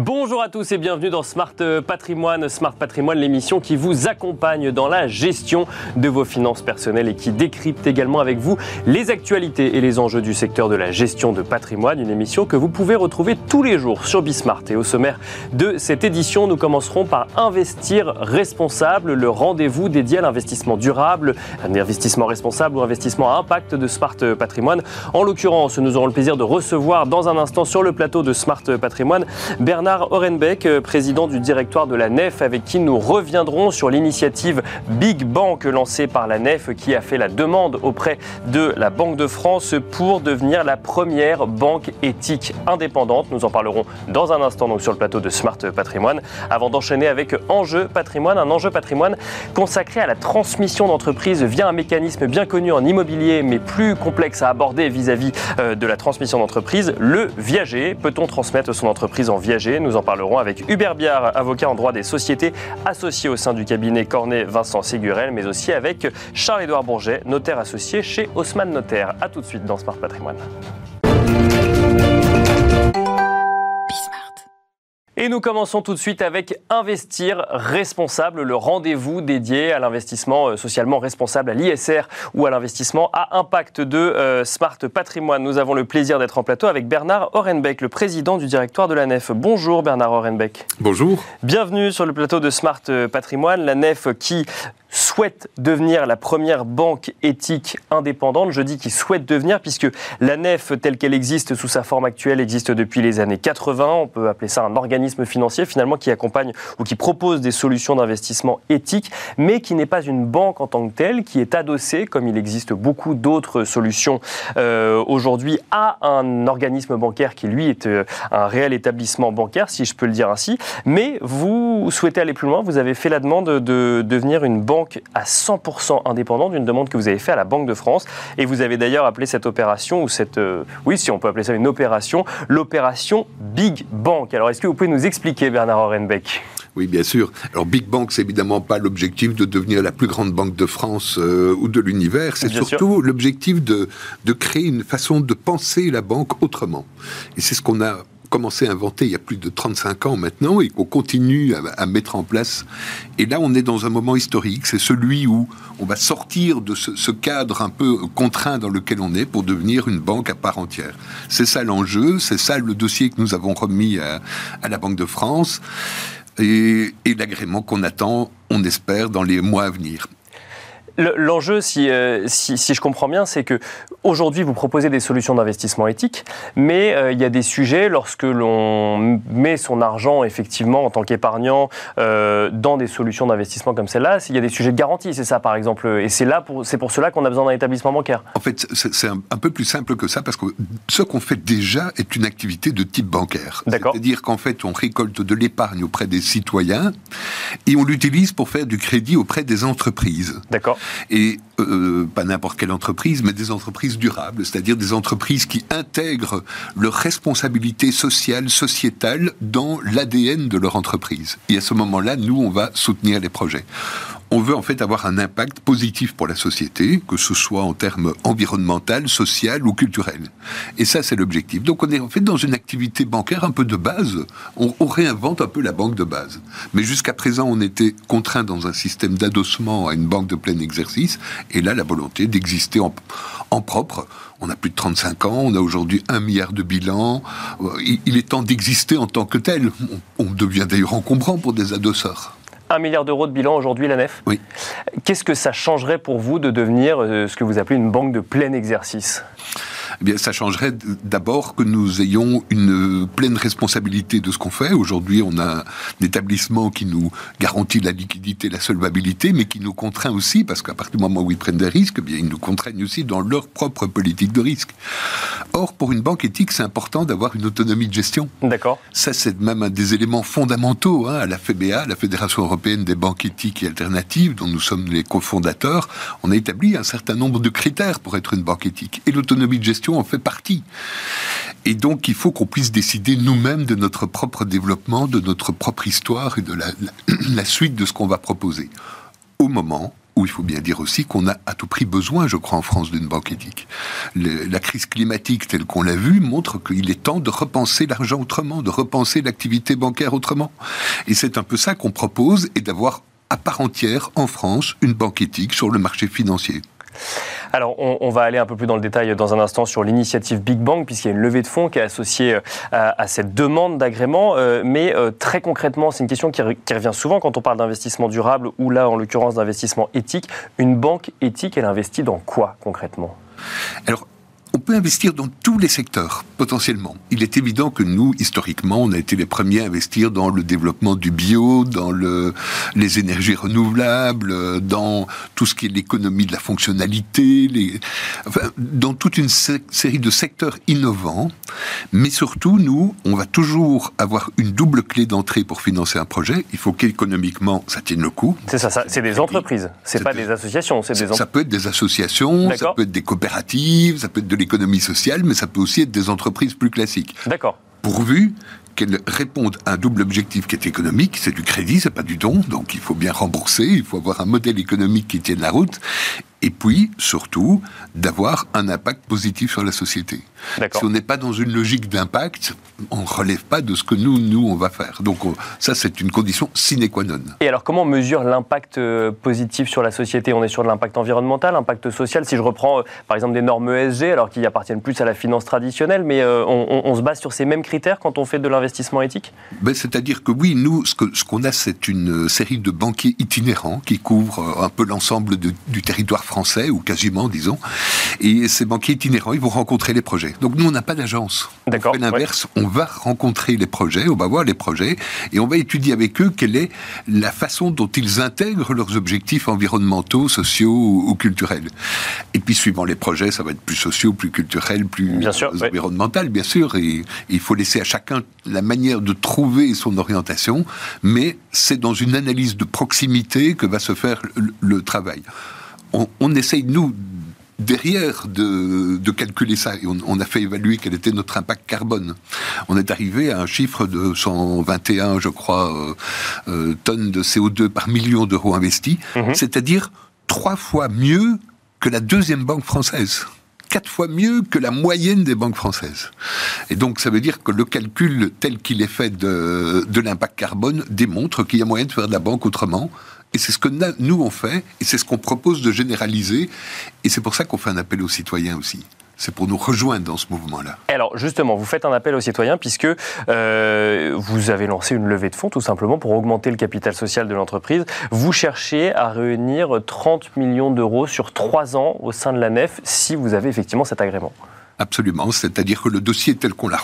Bonjour à tous et bienvenue dans Smart Patrimoine. Smart Patrimoine, l'émission qui vous accompagne dans la gestion de vos finances personnelles et qui décrypte également avec vous les actualités et les enjeux du secteur de la gestion de patrimoine. Une émission que vous pouvez retrouver tous les jours sur Bismart. Et au sommaire de cette édition, nous commencerons par Investir responsable, le rendez-vous dédié à l'investissement durable, un investissement responsable ou investissement à impact de Smart Patrimoine. En l'occurrence, nous aurons le plaisir de recevoir dans un instant sur le plateau de Smart Patrimoine Bernard Orenbeck, euh, président du directoire de la NEF, avec qui nous reviendrons sur l'initiative Big Bank lancée par la NEF, qui a fait la demande auprès de la Banque de France pour devenir la première banque éthique indépendante. Nous en parlerons dans un instant donc sur le plateau de Smart Patrimoine, avant d'enchaîner avec Enjeu Patrimoine, un enjeu patrimoine consacré à la transmission d'entreprise via un mécanisme bien connu en immobilier, mais plus complexe à aborder vis-à-vis euh, de la transmission d'entreprise, le viager. Peut-on transmettre son entreprise en viager? Nous en parlerons avec Hubert Biard, avocat en droit des sociétés, associé au sein du cabinet Cornet Vincent Ségurel, mais aussi avec Charles-Édouard Bourget, notaire associé chez Haussmann Notaire. A tout de suite dans Smart Patrimoine. Et nous commençons tout de suite avec Investir responsable, le rendez-vous dédié à l'investissement euh, socialement responsable, à l'ISR ou à l'investissement à impact de euh, Smart Patrimoine. Nous avons le plaisir d'être en plateau avec Bernard Orenbeck, le président du directoire de la NEF. Bonjour Bernard Orenbeck. Bonjour. Bienvenue sur le plateau de Smart Patrimoine, la NEF qui souhaite devenir la première banque éthique indépendante. Je dis qu'il souhaite devenir puisque la NEF telle qu'elle existe sous sa forme actuelle existe depuis les années 80. On peut appeler ça un organisme financier finalement qui accompagne ou qui propose des solutions d'investissement éthiques, mais qui n'est pas une banque en tant que telle, qui est adossée, comme il existe beaucoup d'autres solutions euh, aujourd'hui, à un organisme bancaire qui lui est euh, un réel établissement bancaire, si je peux le dire ainsi. Mais vous souhaitez aller plus loin. Vous avez fait la demande de devenir une banque à 100% indépendante d'une demande que vous avez faite à la Banque de France. Et vous avez d'ailleurs appelé cette opération, ou cette, euh, oui, si on peut appeler ça une opération, l'opération Big Bank. Alors, est-ce que vous pouvez nous expliquer, Bernard Orenbeck? Oui, bien sûr. Alors Big Bank, c'est évidemment pas l'objectif de devenir la plus grande banque de France euh, ou de l'univers. C'est surtout l'objectif de, de créer une façon de penser la banque autrement. Et c'est ce qu'on a commencé à inventer il y a plus de 35 ans maintenant et qu'on continue à, mettre en place. Et là, on est dans un moment historique. C'est celui où on va sortir de ce, cadre un peu contraint dans lequel on est pour devenir une banque à part entière. C'est ça l'enjeu, c'est ça le dossier que nous avons remis à, la Banque de France et l'agrément qu'on attend, on espère, dans les mois à venir. L'enjeu, euh, si, si, je comprends bien, c'est que aujourd'hui vous proposez des solutions d'investissement éthique, mais euh, il y a des sujets lorsque l'on met son argent effectivement en tant qu'épargnant euh, dans des solutions d'investissement comme celle-là, il y a des sujets de garantie, c'est ça par exemple, et c'est là pour c'est pour cela qu'on a besoin d'un établissement bancaire. En fait, c'est un, un, peu plus simple que ça parce que ce qu'on fait déjà est une activité de type bancaire. C'est-à-dire qu'en fait, on récolte de l'épargne auprès des citoyens et on l'utilise pour faire du crédit auprès des entreprises. D'accord et euh, pas n'importe quelle entreprise, mais des entreprises durables, c'est-à-dire des entreprises qui intègrent leur responsabilité sociale, sociétale dans l'ADN de leur entreprise. Et à ce moment-là, nous, on va soutenir les projets on veut en fait avoir un impact positif pour la société, que ce soit en termes environnemental, social ou culturel. Et ça, c'est l'objectif. Donc on est en fait dans une activité bancaire un peu de base. On, réinvente un peu la banque de base. Mais jusqu'à présent, on était contraint dans un système d'adossement à une banque de plein exercice. Et là, la volonté d'exister en, propre. On a plus de 35 ans, on a aujourd'hui un milliard de bilan. Il, est temps d'exister en tant que tel. On, on devient d'ailleurs encombrant pour des adosseurs. 1 milliard d'euros de bilan aujourd'hui, la nef. Oui. Qu'est-ce que ça changerait pour vous de devenir euh, ce que vous appelez une banque de plein exercice? Eh bien, ça changerait d'abord que nous ayons une pleine responsabilité de ce qu'on fait. Aujourd'hui, on a un établissement qui nous garantit la liquidité, la solvabilité, mais qui nous contraint aussi, parce qu'à partir du moment où ils prennent des risques, eh bien, ils nous contraignent aussi dans leur propre politique de risque. Or, pour une banque éthique, c'est important d'avoir une autonomie de gestion. D'accord. Ça, c'est même un des éléments fondamentaux hein, à la FBA, la Fédération européenne des banques éthiques et alternatives, dont nous sommes les cofondateurs. On a établi un certain nombre de critères pour être une banque éthique. Et l'autonomie de gestion en fait partie. Et donc, il faut qu'on puisse décider nous-mêmes de notre propre développement, de notre propre histoire et de la, suite de ce qu'on va proposer. Au moment où il faut bien dire aussi qu'on a à tout prix besoin, je crois, en France d'une banque éthique. la crise climatique telle qu'on l'a vue montre qu'il est temps de repenser l'argent autrement, de repenser l'activité bancaire autrement. Et c'est un peu ça qu'on propose et d'avoir à part entière en France une banque éthique sur le marché financier. Alors, on, va aller un peu plus dans le détail dans un instant sur l'initiative Big Bang, puisqu'il y a une levée de fonds qui est associée euh, à, cette demande d'agrément. Euh, mais euh, très concrètement, c'est une question qui, qui, revient souvent quand on parle d'investissement durable ou là, en l'occurrence, d'investissement éthique. Une banque éthique, elle investit dans quoi concrètement? Peut investir dans tous les secteurs, potentiellement. Il est évident que nous, historiquement, on a été les premiers à investir dans le développement du bio, dans le, les énergies renouvelables, dans tout ce qui est l'économie de la fonctionnalité, les, enfin, dans toute une série de secteurs innovants. Mais surtout, nous, on va toujours avoir une double clé d'entrée pour financer un projet. Il faut qu'économiquement, ça tienne le coup. C'est ça, c'est des entreprises, c'est pas des associations. Des ça peut être des associations, ça peut être des coopératives, ça peut être de l'économie sociale, mais ça peut aussi être des entreprises plus classiques. D'accord. Pourvu qu'elles répondent à un double objectif qui est économique, c'est du crédit, c'est pas du don, donc il faut bien rembourser, il faut avoir un modèle économique qui tienne la route, et puis, surtout, d'avoir un impact positif sur la société. Si on n'est pas dans une logique d'impact, on ne relève pas de ce que nous, nous, on va faire. Donc ça, c'est une condition sine qua non. Et alors, comment on mesure l'impact euh, positif sur la société? On est sur de l'impact environnemental, l'impact social. Si je reprends, euh, par exemple, des normes ESG, alors qui appartiennent plus à la finance traditionnelle, mais euh, on, se base sur ces mêmes critères quand on fait de l'investissement éthique? Ben, C'est-à-dire que oui, nous, ce qu'on ce qu'on a, c'est une série de banquiers itinérants qui couvrent un peu l'ensemble du territoire français, ou quasiment, disons. Et ces banquiers itinérants, ils vont rencontrer les projets. Donc nous, on n'a pas d'agence. D'accord. On l'inverse, on va rencontrer les projets, on va voir les projets, et on va étudier avec eux quelle est la façon dont ils intègrent leurs objectifs environnementaux, sociaux ou, culturels. Et puis, suivant les projets, ça va être plus sociaux, plus culturel, plus bien sûr, environnemental, bien sûr. Et, il faut laisser à chacun la manière de trouver son orientation, mais c'est dans une analyse de proximité que va se faire le, travail. On, on essaye, nous, derrière de, calculer ça, et on, a fait évaluer quel était notre impact carbone. On est arrivé à un chiffre de 121, je crois, euh, euh, tonnes de CO2 par million d'euros investis, mhm. c'est-à-dire trois fois mieux que la deuxième banque française quatre fois mieux que la moyenne des banques françaises. Et donc, ça veut dire que le calcul tel qu'il est fait de, de l'impact carbone démontre qu'il y a moyen de faire de la banque autrement, et c'est ce que nous on fait, et c'est ce qu'on propose de généraliser, et c'est pour ça qu'on fait un appel aux citoyens aussi. C'est pour nous rejoindre dans ce mouvement-là. Alors justement, vous faites un appel aux citoyens puisque euh, vous avez lancé une levée de fonds tout simplement pour augmenter le capital social de l'entreprise. Vous cherchez à réunir 30 millions d'euros sur 3 ans au sein de la nef si vous avez effectivement cet agrément. Absolument, c'est-à-dire que le dossier tel qu'on l'a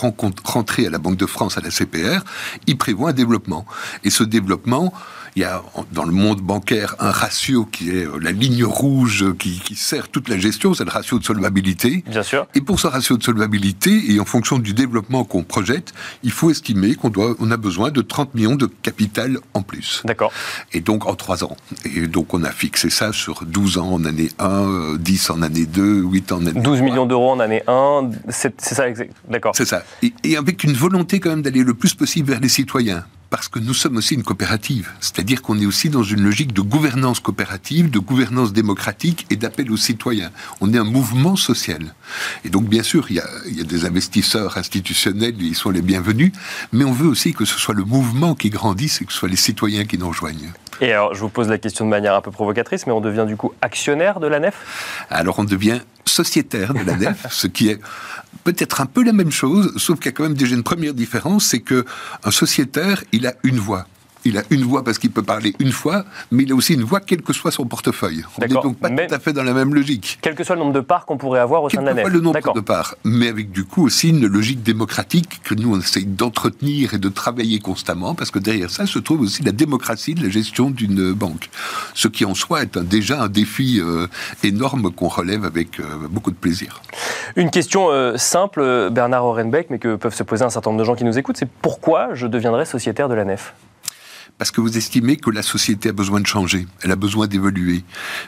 rentré à la Banque de France, à la CPR, il prévoit un développement. Et ce développement, il y a dans le monde bancaire un ratio qui est euh, la ligne rouge qui, sert toute la gestion, c'est le ratio de solvabilité. Bien sûr. Et pour ce ratio de solvabilité, et en fonction du développement qu'on projette, il faut estimer qu'on doit, on a besoin de 30 millions de capital en plus. D'accord. Et donc en 3 ans. Et donc on a fixé ça sur 12 ans en année 1, 10 en année 2, 8 en année 3. 12 millions d'euros en année 1, c'est ça, d'accord. C'est ça. et avec une volonté quand même d'aller le plus possible vers les citoyens parce que nous sommes aussi une coopérative. C'est-à-dire qu'on est aussi dans une logique de gouvernance coopérative, de gouvernance démocratique et d'appel aux citoyens. On est un mouvement social. Et donc, bien sûr, il y a, des investisseurs institutionnels, ils sont les bienvenus, mais on veut aussi que ce soit le mouvement qui grandisse et que ce soit les citoyens qui nous rejoignent. Et alors, je vous pose la question de manière un peu provocatrice, mais on devient du coup actionnaire de la nef? Alors, on devient sociétaire de la nef, ce qui est peut-être un peu la même chose, sauf qu'il y a quand même déjà une première différence, c'est que un sociétaire, il a une voix il a une voix parce qu'il peut parler une fois, mais il a aussi une voix quel que soit son portefeuille. On n'est donc pas tout à fait dans la même logique. Quel que soit le nombre de parts qu'on pourrait avoir au sein de la nef. le nombre de parts, mais avec du coup aussi une logique démocratique que nous on essaye d'entretenir et de travailler constamment, parce que derrière ça se trouve aussi la démocratie de la gestion d'une banque. Ce qui en soi est déjà un défi euh, énorme qu'on relève avec euh, beaucoup de plaisir. Une question euh, simple, Bernard Orenbeck, mais que peuvent se poser un certain nombre de gens qui nous écoutent, c'est pourquoi je deviendrai sociétaire de la nef? Parce que vous estimez que la société a besoin de changer, elle a besoin d'évoluer,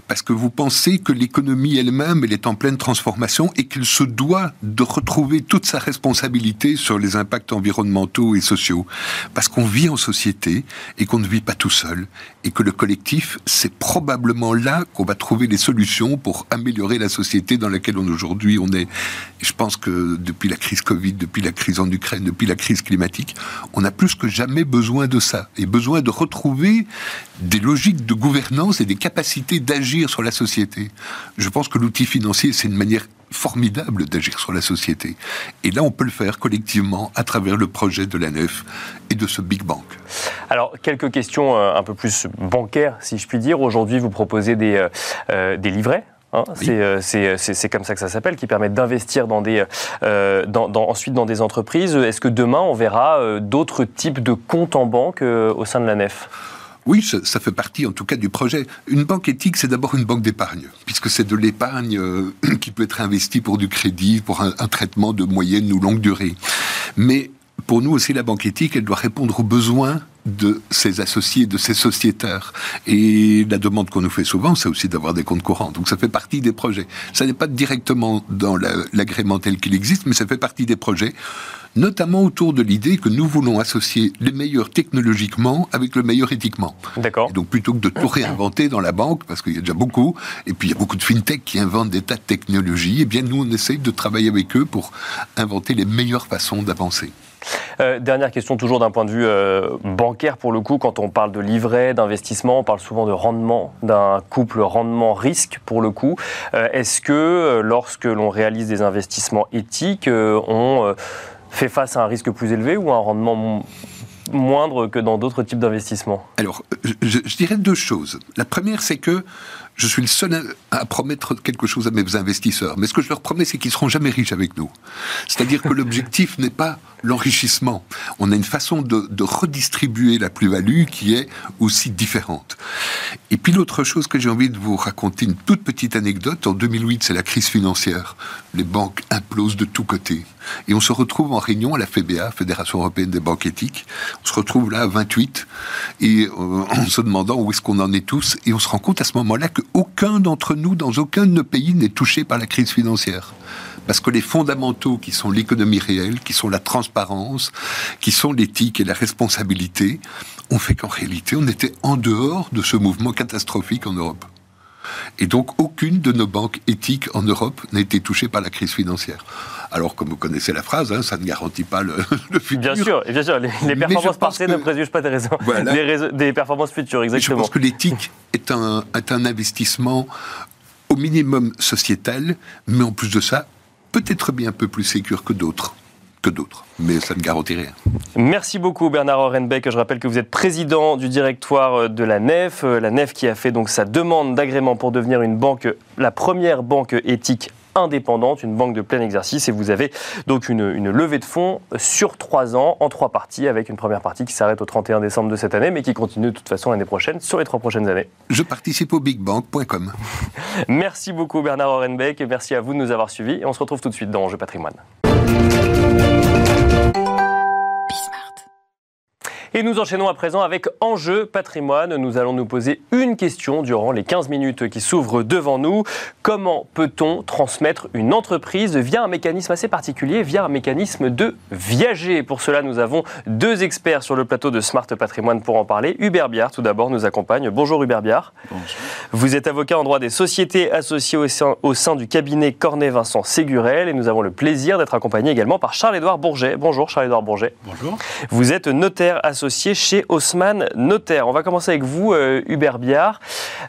parce que vous pensez que l'économie elle-même, elle est en pleine transformation et qu'elle se doit de retrouver toute sa responsabilité sur les impacts environnementaux et sociaux, parce qu'on vit en société et qu'on ne vit pas tout seul, et que le collectif, c'est probablement là qu'on va trouver les solutions pour améliorer la société dans laquelle on aujourd'hui on est. Je pense que depuis la crise Covid, depuis la crise en Ukraine, depuis la crise climatique, on a plus que jamais besoin de ça et besoin de retrouver des logiques de gouvernance et des capacités d'agir sur la société. Je pense que l'outil financier, c'est une manière formidable d'agir sur la société. Et là, on peut le faire collectivement à travers le projet de la nef et de ce Big Bank. Alors, quelques questions euh, un peu plus bancaires, si je puis dire. Aujourd'hui, vous proposez des, euh, euh, des livrets Hein, c'est comme ça que ça s'appelle, qui permettent d'investir dans des, dans, ensuite dans des entreprises. Est-ce que demain, on verra d'autres types de comptes en banque au sein de la nef? Oui, ça, fait partie en tout cas du projet. Une banque éthique, c'est d'abord une banque d'épargne, puisque c'est de l'épargne euh, qui peut être investie pour du crédit, pour un, traitement de moyenne ou longue durée. Mais pour nous aussi, la banque éthique, elle doit répondre aux besoins de ses associés, de ses sociétaires. Et la demande qu'on nous fait souvent, c'est aussi d'avoir des comptes courants. Donc ça fait partie des projets. Ça n'est pas directement dans l'agrément tel qu'il existe, mais ça fait partie des projets notamment autour de l'idée que nous voulons associer les meilleurs technologiquement avec le meilleur éthiquement. D'accord. Donc plutôt que de tout réinventer dans la banque, parce qu'il y a déjà beaucoup, et puis il y a beaucoup de fintech qui inventent des tas de technologies, et eh bien nous on essaye de travailler avec eux pour inventer les meilleures façons d'avancer. Euh, dernière question, toujours d'un point de vue euh, bancaire pour le coup, quand on parle de livret, d'investissement, on parle souvent de rendement, d'un couple rendement-risque pour le coup. Euh, est-ce que lorsque l'on réalise des investissements éthiques, on fait face à un risque plus élevé ou un rendement moindre que dans d'autres types d'investissements? Alors, je, dirais deux choses. La première, c'est que je suis le seul à, promettre quelque chose à mes investisseurs. Mais ce que je leur promets, c'est qu'ils seront jamais riches avec nous. C'est-à-dire que l'objectif n'est pas l'enrichissement. On a une façon de, de redistribuer la plus-value qui est aussi différente. Et puis l'autre chose que j'ai envie de vous raconter, une toute petite anecdote. En 2008, c'est la crise financière. Les banques implosent de tous côtés. Et on se retrouve en réunion à la FBA, Fédération européenne des banques éthiques. On se retrouve là à 28 et euh, en se demandant où est-ce qu'on en est tous. Et on se rend compte à ce moment-là que aucun d'entre nous, dans aucun de nos pays, n'est touché par la crise financière. Parce que les fondamentaux qui sont l'économie réelle, qui sont la transparence, qui sont l'éthique et la responsabilité, ont fait qu'en réalité, on était en dehors de ce mouvement catastrophique en Europe. Et donc, aucune de nos banques éthiques en Europe n'a été touchée par la crise financière. Alors, comme vous connaissez la phrase, hein, ça ne garantit pas le, futur. Bien sûr, bien sûr. Les, performances passées ne préjugent pas des, raisons, des, performances futures, exactement. je pense que l'éthique est un, est un investissement au minimum sociétal, mais en plus de ça, peut-être bien un peu plus sécure que d'autres que d'autres, mais ça ne garantit rien. Merci beaucoup Bernard Orenbeck. Je rappelle que vous êtes président du directoire de la NEF, la NEF qui a fait donc sa demande d'agrément pour devenir une banque, la première banque éthique indépendante, une banque de plein exercice. Et vous avez donc une, une, levée de fonds sur trois ans, en trois parties, avec une première partie qui s'arrête au 31 décembre de cette année, mais qui continue de toute façon l'année prochaine, sur les trois prochaines années. Je participe au bigbank.com. merci beaucoup Bernard Orenbeck, et merci à vous de nous avoir suivis. Et on se retrouve tout de suite dans Enjeu patrimoine. Música Et nous enchaînons à présent avec Enjeu patrimoine. Nous allons nous poser une question durant les 15 minutes qui s'ouvrent devant nous. Comment peut-on transmettre une entreprise via un mécanisme assez particulier, via un mécanisme de viager? Pour cela, nous avons deux experts sur le plateau de Smart Patrimoine pour en parler. Hubert Biard, tout d'abord, nous accompagne. Bonjour Hubert Biard. Bonjour. Vous êtes avocat en droit des sociétés associé au sein, au sein du cabinet Cornet-Vincent Ségurel et nous avons le plaisir d'être accompagné également par Charles-Édouard Bourget. Bonjour Charles-Édouard Bourget. Bonjour. Vous êtes notaire chez Haussmann Notaire. On va commencer avec vous, euh, Hubert Biard.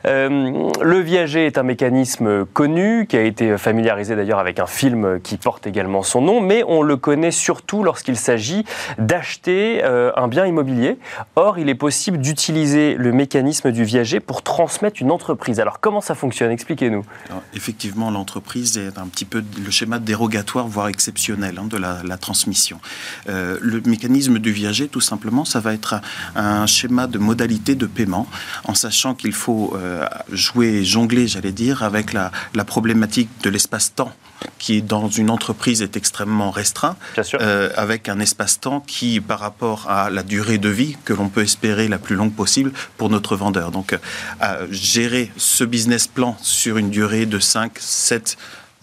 Euh, le viager est un mécanisme connu, qui a été familiarisé d'ailleurs avec un film qui porte également son nom, mais on le connaît surtout lorsqu'il s'agit d'acheter euh, un bien immobilier. Or, il est possible d'utiliser le mécanisme du viager pour transmettre une entreprise. Alors, comment ça fonctionne? Expliquez-nous. Effectivement, l'entreprise est un petit peu le schéma dérogatoire, voire exceptionnel, hein, de la, la transmission. le mécanisme du viager, tout simplement, ça va va être un schéma de modalité de paiement, en sachant qu'il faut euh, jouer, jongler, j'allais dire, avec la, problématique de l'espace-temps qui dans une entreprise est extrêmement restreint, euh, avec un espace-temps qui, par rapport à la durée de vie que l'on peut espérer la plus longue possible pour notre vendeur. Donc, euh, gérer ce business plan sur une durée de 5, 7,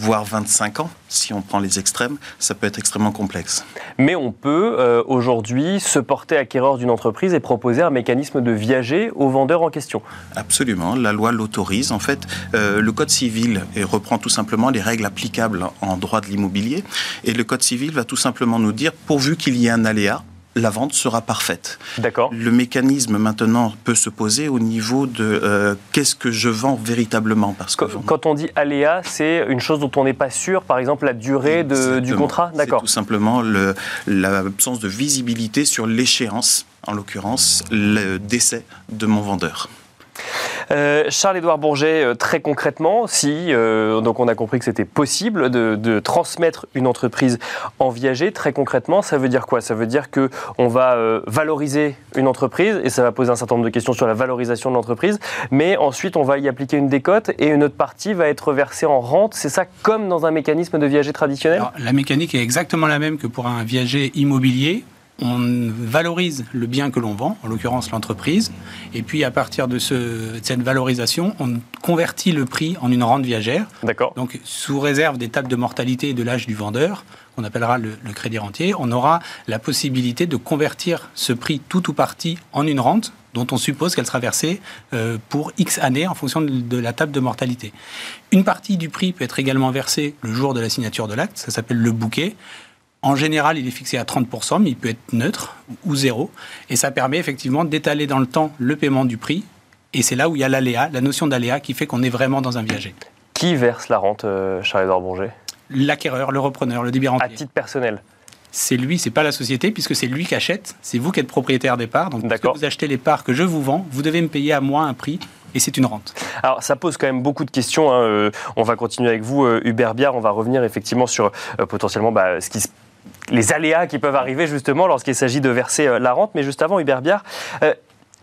voire 25 ans, si on prend les extrêmes, ça peut être extrêmement complexe. Mais on peut euh, aujourd'hui se porter acquéreur d'une entreprise et proposer un mécanisme de viager au vendeur en question. Absolument, la loi l'autorise. En fait, euh, le Code civil reprend tout simplement les règles applicables en droit de l'immobilier. Et le Code civil va tout simplement nous dire, pourvu qu'il y ait un aléa, la vente sera parfaite. D'accord. Le mécanisme maintenant peut se poser au niveau de euh, qu'est-ce que je vends véritablement parce que quand, on dit aléa, c'est une chose dont on n'est pas sûr, par exemple la durée du contrat. D'accord. Tout simplement l'absence de visibilité sur l'échéance, en l'occurrence le décès de mon vendeur. Euh, Charles-Édouard Bourget, euh, très concrètement, si euh, donc on a compris que c'était possible de, transmettre une entreprise en viager, très concrètement, ça veut dire quoi? Ça veut dire que on va valoriser une entreprise et ça va poser un certain nombre de questions sur la valorisation de l'entreprise, mais ensuite on va y appliquer une décote et une autre partie va être versée en rente. C'est ça comme dans un mécanisme de viager traditionnel? La mécanique est exactement la même que pour un viager immobilier on valorise le bien que l'on vend, en l'occurrence l'entreprise, et puis à partir de, cette valorisation, on convertit le prix en une rente viagère. D'accord. Donc sous réserve des tables de mortalité et de l'âge du vendeur, qu'on appellera le, crédit rentier, on aura la possibilité de convertir ce prix tout ou partie en une rente dont on suppose qu'elle sera versée euh, pour X années en fonction de la table de mortalité. Une partie du prix peut être également versée le jour de la signature de l'acte, ça s'appelle le bouquet. En général, il est fixé à 30%, mais il peut être neutre ou zéro. Et ça permet effectivement d'étaler dans le temps le paiement du prix. Et c'est là où il y a l'aléa, la notion d'aléa qui fait qu'on est vraiment dans un viager. Qui verse la rente, euh, Charles-Édouard Bourget? L'acquéreur, le repreneur, le débit-rentier. À titre personnel c'est lui, c'est pas la société, puisque c'est lui qui achète, c'est vous qui êtes propriétaire des parts. Donc, si vous achetez les parts que je vous vends, vous devez me payer à moi un prix et c'est une rente. Alors ça pose quand même beaucoup de questions. Hein. Euh, on va continuer avec vous, euh, Hubert Biard. On va revenir effectivement sur potentiellement bah, ce qui se les aléas qui peuvent arriver justement lorsqu'il s'agit de verser euh, la rente. Mais juste avant, Hubert Biard, euh,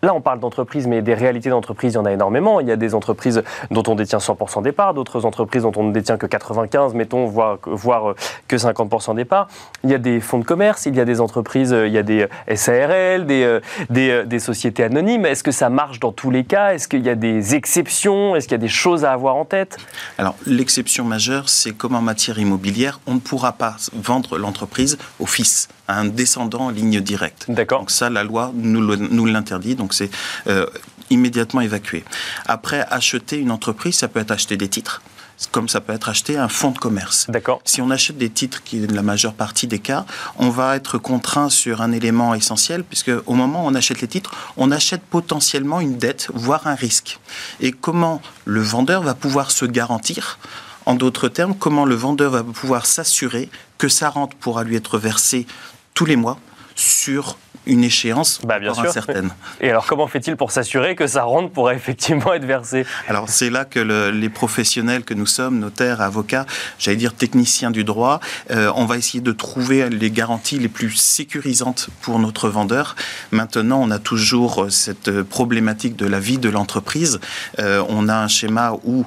Là, on parle d'entreprises, mais des réalités d'entreprises, il y en a énormément. Il y a des entreprises dont on détient 100% des parts, d'autres entreprises dont on ne détient que 95, mettons, voire, que 50% des parts. Il y a des fonds de commerce, il y a des entreprises, il y a des SARL, des, des, des sociétés anonymes. Est-ce que ça marche dans tous les cas? Est-ce qu'il y a des exceptions? Est-ce qu'il y a des choses à avoir en tête? Alors, l'exception majeure, c'est comme en matière immobilière, on ne pourra pas vendre l'entreprise au fils un descendant en ligne directe. D'accord. Donc ça, la loi nous l'interdit, donc c'est euh, immédiatement évacué. Après, acheter une entreprise, ça peut être acheter des titres comme ça peut être acheter un fonds de commerce. D'accord. Si on achète des titres, qui est la majeure partie des cas, on va être contraint sur un élément essentiel, puisque au moment où on achète les titres, on achète potentiellement une dette, voire un risque. Et comment le vendeur va pouvoir se garantir? En d'autres termes, comment le vendeur va pouvoir s'assurer que sa rente pourra lui être versée tous les mois sur une échéance bah, bien sûr. incertaine. Et alors comment fait-il pour s'assurer que sa rente pourra effectivement être versée? Alors c'est là que les professionnels que nous sommes, notaires, avocats, j'allais dire techniciens du droit, euh, on va essayer de trouver les garanties les plus sécurisantes pour notre vendeur. Maintenant, on a toujours cette problématique de la vie de l'entreprise. Euh, on a un schéma où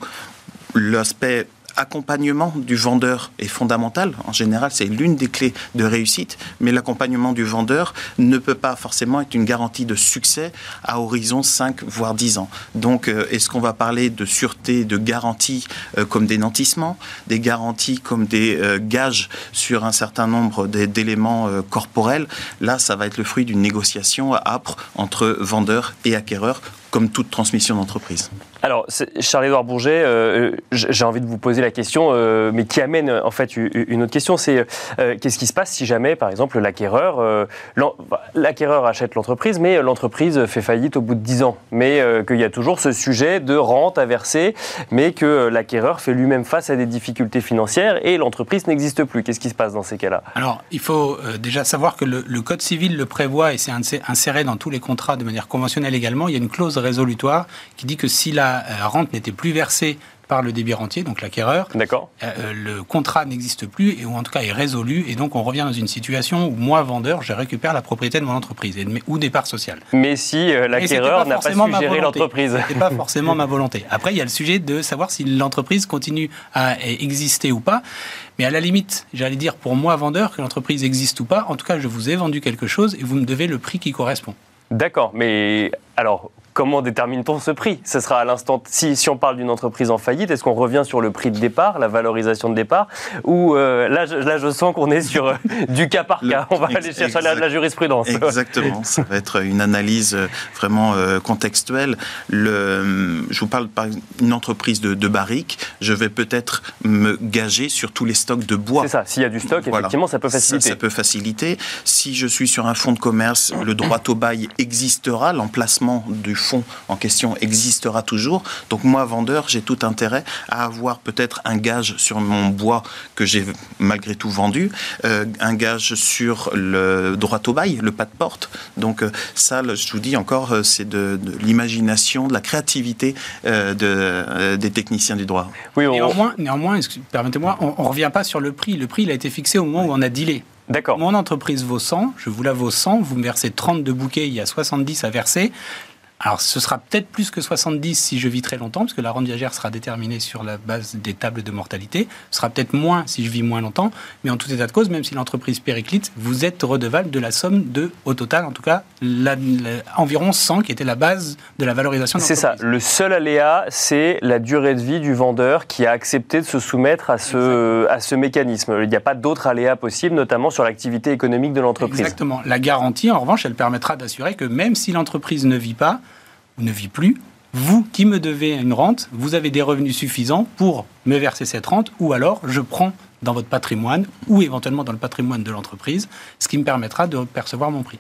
l'aspect accompagnement du vendeur est fondamental. En général, c'est l'une des clés de réussite, mais l'accompagnement du vendeur ne peut pas forcément être une garantie de succès à horizon 5 voire 10 ans. Donc, euh, est-ce qu'on va parler de sûreté, de garanties euh, comme des nantissements, des garanties comme des euh, gages sur un certain nombre d'éléments corporels? Là, ça va être le fruit d'une négociation âpre entre vendeur et acquéreur comme toute transmission d'entreprise. Alors, Charles-Édouard Bourget, euh, j'ai envie de vous poser la question, euh, mais qui amène en fait une autre question, c'est euh, qu'est-ce qui se passe si jamais, par exemple, l'acquéreur, l'acquéreur achète l'entreprise, mais l'entreprise fait faillite au bout de 10 ans, mais qu'il y a toujours ce sujet de rente à verser, mais que l'acquéreur fait lui-même face à des difficultés financières et l'entreprise n'existe plus. Qu'est-ce qui se passe dans ces cas-là? Alors, il faut déjà savoir que le, le, Code civil le prévoit et c'est inséré dans tous les contrats de manière conventionnelle également. Il y a une clause résolutoire qui dit que si la euh, rente n'était plus versée par le débit rentier, donc l'acquéreur. D'accord. Euh, euh, le contrat n'existe plus, et, ou en tout cas est résolu, et donc on revient dans une situation où moi, vendeur, je récupère la propriété de mon entreprise et ou des parts sociales. Mais si l'acquéreur n'a pas su gérer l'entreprise. Ce pas forcément ma volonté. Après, il y a le sujet de savoir si l'entreprise continue à exister ou pas. Mais à la limite, j'allais dire pour moi, vendeur, que l'entreprise existe ou pas, en tout cas, je vous ai vendu quelque chose et vous me devez le prix qui correspond. D'accord, mais alors comment détermine-t-on ce prix? Ce sera à l'instant, si, si on parle d'une entreprise en faillite, est-ce qu'on revient sur le prix de départ, la valorisation de départ? Ou euh, là, je, là, je sens qu'on est sur euh, du cas par cas. on va aller chercher la, la, jurisprudence. Exactement. Ça va être une analyse vraiment contextuelle. Le, je vous parle par une entreprise de, de barriques. Je vais peut-être me gager sur tous les stocks de bois. C'est ça. S'il y a du stock, effectivement, ça peut faciliter. Ça, peut faciliter. Si je suis sur un fonds de commerce, le droit au bail existera, l'emplacement du fonds en question existera toujours. Donc moi, vendeur, j'ai tout intérêt à avoir peut-être un gage sur mon bois que j'ai malgré tout vendu, euh, un gage sur le droit au bail, le pas de porte. Donc euh, ça, je vous dis encore, euh, c'est de, l'imagination, de la créativité de, des techniciens du droit. Oui, Néanmoins, néanmoins permettez-moi, on ne revient pas sur le prix. Le prix, il a été fixé au moment où on a dealé. D'accord. Mon entreprise vaut 100, je vous la vaux 100, vous me versez 30 de bouquets, il y a 70 à verser. Alors, ce sera peut-être plus que 70 si je vis très longtemps, parce que la rente viagère sera déterminée sur la base des tables de mortalité. Ce sera peut-être moins si je vis moins longtemps, mais en tout état de cause, même si l'entreprise périclite, vous êtes redevable de la somme de, au total, en tout cas, environ 100 qui était la base de la valorisation de C'est ça. Le seul aléa, c'est la durée de vie du vendeur qui a accepté de se soumettre à ce, à ce mécanisme. Il n'y a pas d'autres aléas possibles, notamment sur l'activité économique de l'entreprise. Exactement. La garantie, en revanche, elle permettra d'assurer que même si l'entreprise ne vit pas, ne vit plus, vous qui me devez une rente, vous avez des revenus suffisants pour me verser cette rente, ou alors je prends dans votre patrimoine, ou éventuellement dans le patrimoine de l'entreprise, ce qui me permettra de percevoir mon prix.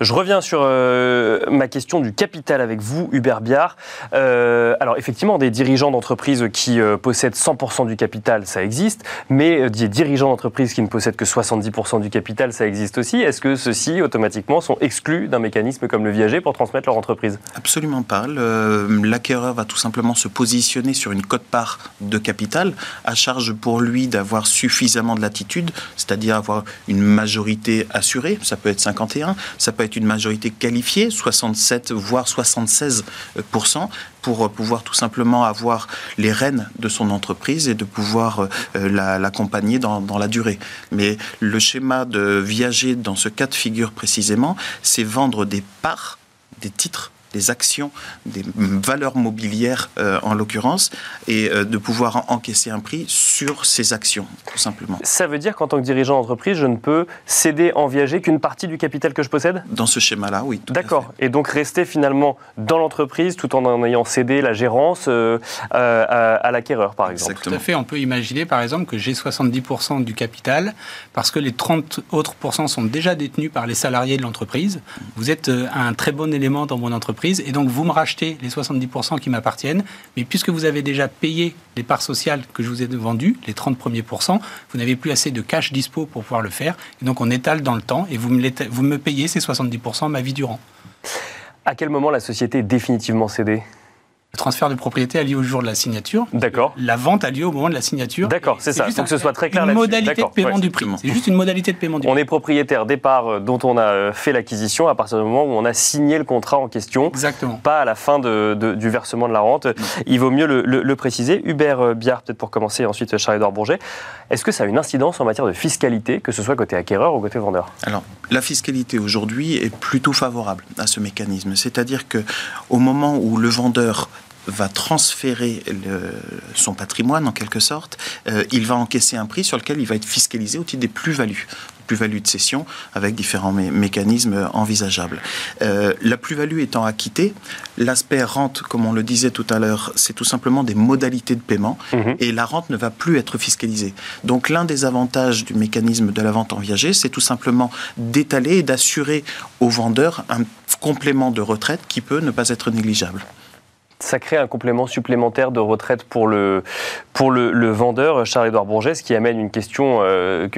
Je reviens sur euh, ma question du capital avec vous, Hubert Biard. Euh, alors effectivement, des dirigeants d'entreprise qui euh, possèdent 100% du capital, ça existe, mais des dirigeants d'entreprise qui ne possèdent que 70% du capital, ça existe aussi. Est-ce que ceux-ci, automatiquement, sont exclus d'un mécanisme comme le viager pour transmettre leur entreprise? Absolument pas. L'acquéreur va tout simplement se positionner sur une cote-part de capital, à charge pour lui d'avoir suffisamment de latitude, c'est-à-dire avoir une majorité assurée, ça peut être 51, ça peut être une majorité qualifiée, 67 voire 76% pour pouvoir tout simplement avoir les rênes de son entreprise et de pouvoir euh, l'accompagner dans, la durée. Mais le schéma de viager dans ce cas de figure précisément, c'est vendre des parts, des titres des actions, des valeurs mobilières euh, en l'occurrence, et euh, de pouvoir encaisser un prix sur ces actions, tout simplement. Ça veut dire qu'en tant que dirigeant d'entreprise, je ne peux céder en viager qu'une partie du capital que je possède? Dans ce schéma-là, oui. D'accord. Et donc rester finalement dans l'entreprise tout en en ayant cédé la gérance euh, à, l'acquéreur, par exemple. Exactement. Tout à fait. On peut imaginer, par exemple, que j'ai 70% du capital parce que les 30 autres pourcents sont déjà détenus par les salariés de l'entreprise. Vous êtes un très bon élément dans mon entreprise et donc vous me rachetez les 70% qui m'appartiennent, mais puisque vous avez déjà payé les parts sociales que je vous ai vendues, les 30 premiers pourcents, vous n'avez plus assez de cash dispo pour pouvoir le faire, et donc on étale dans le temps et vous me, vous me payez ces 70% ma vie durant. À quel moment la société est définitivement cédée? Le transfert de propriété a lieu au jour de la signature. D'accord. La vente a lieu au moment de la signature. D'accord, c'est ça. Il faut que ce soit très clair Une modalité de paiement du prix. C'est juste une modalité de paiement du prix. On est propriétaire des parts euh, dont on a euh, fait l'acquisition à partir du moment où on a signé le contrat en question. Exactement. Pas à la fin du versement de la rente. Il vaut mieux le, préciser. Hubert euh, Biard, peut-être pour commencer, et ensuite Charles-Édouard Bourget. Est-ce que ça a une incidence en matière de fiscalité, que ce soit côté acquéreur ou côté vendeur? Alors, la fiscalité aujourd'hui est plutôt favorable à ce mécanisme. C'est-à-dire que au moment où le vendeur va transférer son patrimoine en quelque sorte, euh, il va encaisser un prix sur lequel il va être fiscalisé au titre des plus-values plus-value de cession avec différents mécanismes envisageables. Euh, la plus-value étant acquittée, l'aspect rente, comme on le disait tout à l'heure, c'est tout simplement des modalités de paiement mhm. et la rente ne va plus être fiscalisée. Donc l'un des avantages du mécanisme de la vente en viager, c'est tout simplement d'étaler et d'assurer au vendeur un complément de retraite qui peut ne pas être négligeable ça crée un complément supplémentaire de retraite pour le, vendeur, Charles-Édouard Bourget, ce qui amène une question euh,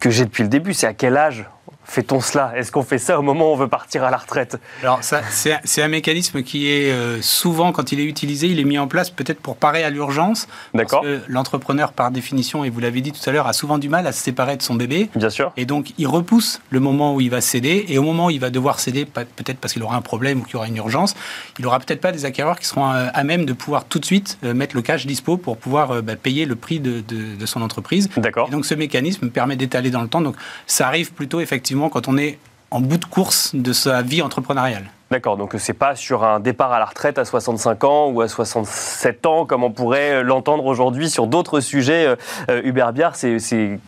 que j'ai depuis le début, c'est à quel âge fait-on cela Est-ce qu'on fait ça au moment où on veut partir à la retraite Alors, c'est un mécanisme qui est euh, souvent, quand il est utilisé, il est mis en place peut-être pour parer à l'urgence. D'accord. L'entrepreneur, par définition, et vous l'avez dit tout à l'heure, a souvent du mal à se séparer de son bébé. Bien sûr. Et donc, il repousse le moment où il va céder. Et au moment où il va devoir céder, peut-être parce qu'il aura un problème ou qu'il y aura une urgence, il n'aura peut-être pas des acquéreurs qui seront euh, à même de pouvoir tout de suite euh, mettre le cash dispo pour pouvoir bah, payer le prix de, de son entreprise. D'accord. Et donc, ce mécanisme permet d'étaler dans le temps. Donc, ça arrive plutôt effectivement quand on est en bout de course de sa vie entrepreneuriale. D'accord, donc c'est pas sur un départ à la retraite à 65 ans ou à 67 ans comme on pourrait l'entendre aujourd'hui sur d'autres sujets. Euh, euh, Hubert Biard, c'est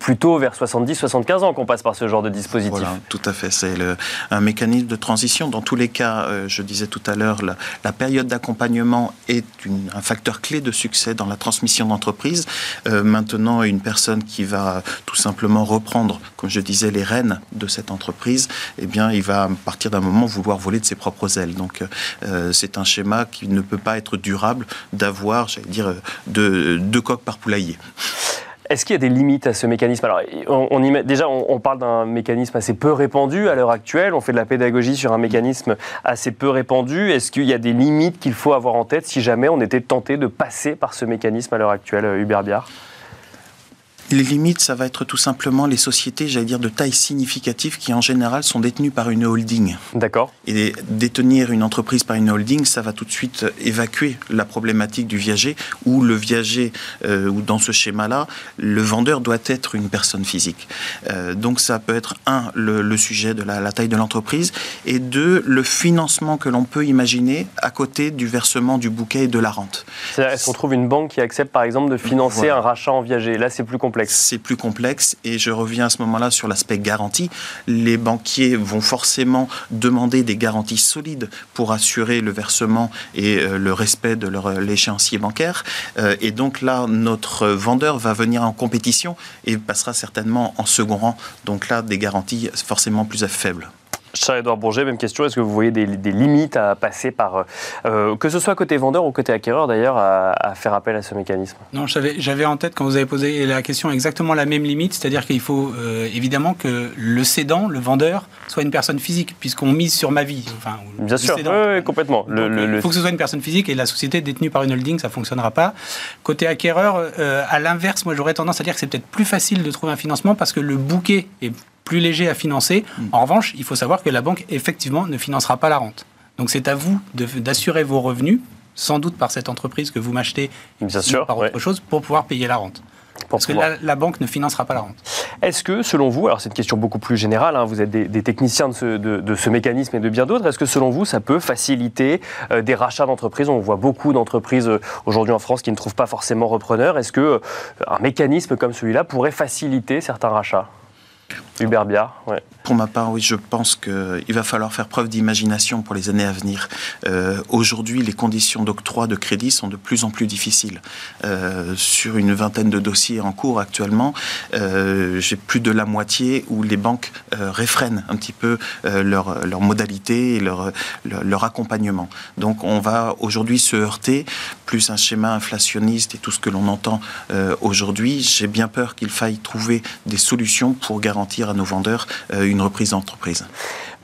plutôt vers 70-75 ans qu'on passe par ce genre de dispositif. Voilà, tout à fait. C'est un mécanisme de transition. Dans tous les cas, euh, je disais tout à l'heure, la, période d'accompagnement est un facteur clé de succès dans la transmission d'entreprise. Euh, maintenant, une personne qui va tout simplement reprendre, comme je disais, les rênes de cette entreprise, eh bien, il va, à partir d'un moment, vouloir voler de ses propres ailes. Donc, euh, c'est un schéma qui ne peut pas être durable d'avoir, j'allais dire, deux, deux coques par poulailler. Est-ce qu'il y a des limites à ce mécanisme? Alors, on, déjà, on, parle d'un mécanisme assez peu répandu à l'heure actuelle. On fait de la pédagogie sur un mécanisme assez peu répandu. Est-ce qu'il y a des limites qu'il faut avoir en tête si jamais on était tenté de passer par ce mécanisme à l'heure actuelle, Hubert Biard? Les limites, ça va être tout simplement les sociétés, j'allais dire, de taille significative qui en général sont détenues par une holding. D'accord. Et détenir une entreprise par une holding, ça va tout de suite évacuer la problématique du viager, où le viager, euh, ou dans ce schéma-là, le vendeur doit être une personne physique. Euh, donc ça peut être, un, le, sujet de la, taille de l'entreprise, et deux, le financement que l'on peut imaginer à côté du versement du bouquet et de la rente. Est-ce qu'on trouve une banque qui accepte par exemple de financer un rachat en viager? Là, c'est plus complexe. C'est plus complexe et je reviens à ce moment-là sur l'aspect garantie. Les banquiers vont forcément demander des garanties solides pour assurer le versement et euh, le respect de leur euh, l'échéancier bancaire. Euh, et donc là, notre vendeur va venir en compétition et passera certainement en second rang. Donc là, des garanties forcément plus faibles. Charles-Edouard Bourget, même question. Est-ce que vous voyez des, limites à passer par, euh, que ce soit côté vendeur ou côté acquéreur d'ailleurs, à, faire appel à ce mécanisme? Non, j'avais en tête quand vous avez posé la question exactement la même limite, c'est-à-dire qu'il faut euh, évidemment que le cédant, le vendeur, soit une personne physique, puisqu'on mise sur ma vie. Enfin, Bien sûr, oui, complètement. il faut que ce soit une personne physique et la société détenue par une holding, ça ne fonctionnera pas. Côté acquéreur, euh, à l'inverse, moi j'aurais tendance à dire que c'est peut-être plus facile de trouver un financement parce que le bouquet est plus léger à financer. Mm. En revanche, il faut savoir que la banque, effectivement, ne financera pas la rente. Donc c'est à vous d'assurer vos revenus, sans doute par cette entreprise que vous m'achetez, Bien sûr, par autre chose, pour pouvoir payer la rente. Parce que la, banque ne financera pas la rente. Est-ce que, selon vous, alors c'est une question beaucoup plus générale, hein, vous êtes des, techniciens de ce, mécanisme et de bien d'autres, est-ce que selon vous, ça peut faciliter euh, des rachats d'entreprises? On voit beaucoup d'entreprises euh, aujourd'hui en France qui ne trouvent pas forcément repreneurs. Est-ce que euh, un mécanisme comme celui-là pourrait faciliter certains rachats? Hubert. Pour ma part, oui, je pense qu'il va falloir faire preuve d'imagination pour les années à venir. Euh, aujourd'hui, les conditions d'octroi de crédit sont de plus en plus difficiles. Euh, sur une vingtaine de dossiers en cours actuellement, euh, j'ai plus de la moitié où les banques réfrènent un petit peu leur, leur modalité et leur, leur, accompagnement. Donc on va aujourd'hui se heurter, plus un schéma inflationniste et tout ce que l'on entend aujourd'hui, j'ai bien peur qu'il faille trouver des solutions pour garantir à nos vendeurs une reprise d'entreprise.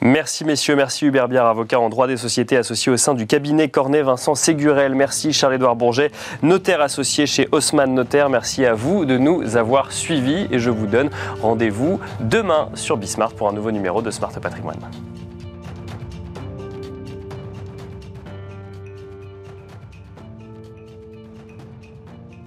Merci messieurs, merci Hubert Biard, avocat en droit des sociétés associé au sein du cabinet Cornet Vincent Ségurel. Merci Charles-Édouard Bourget, notaire associé chez Haussmann Notaire. Merci à vous de nous avoir suivis et je vous donne rendez-vous demain sur Bismart pour un nouveau numéro de Smart Patrimoine.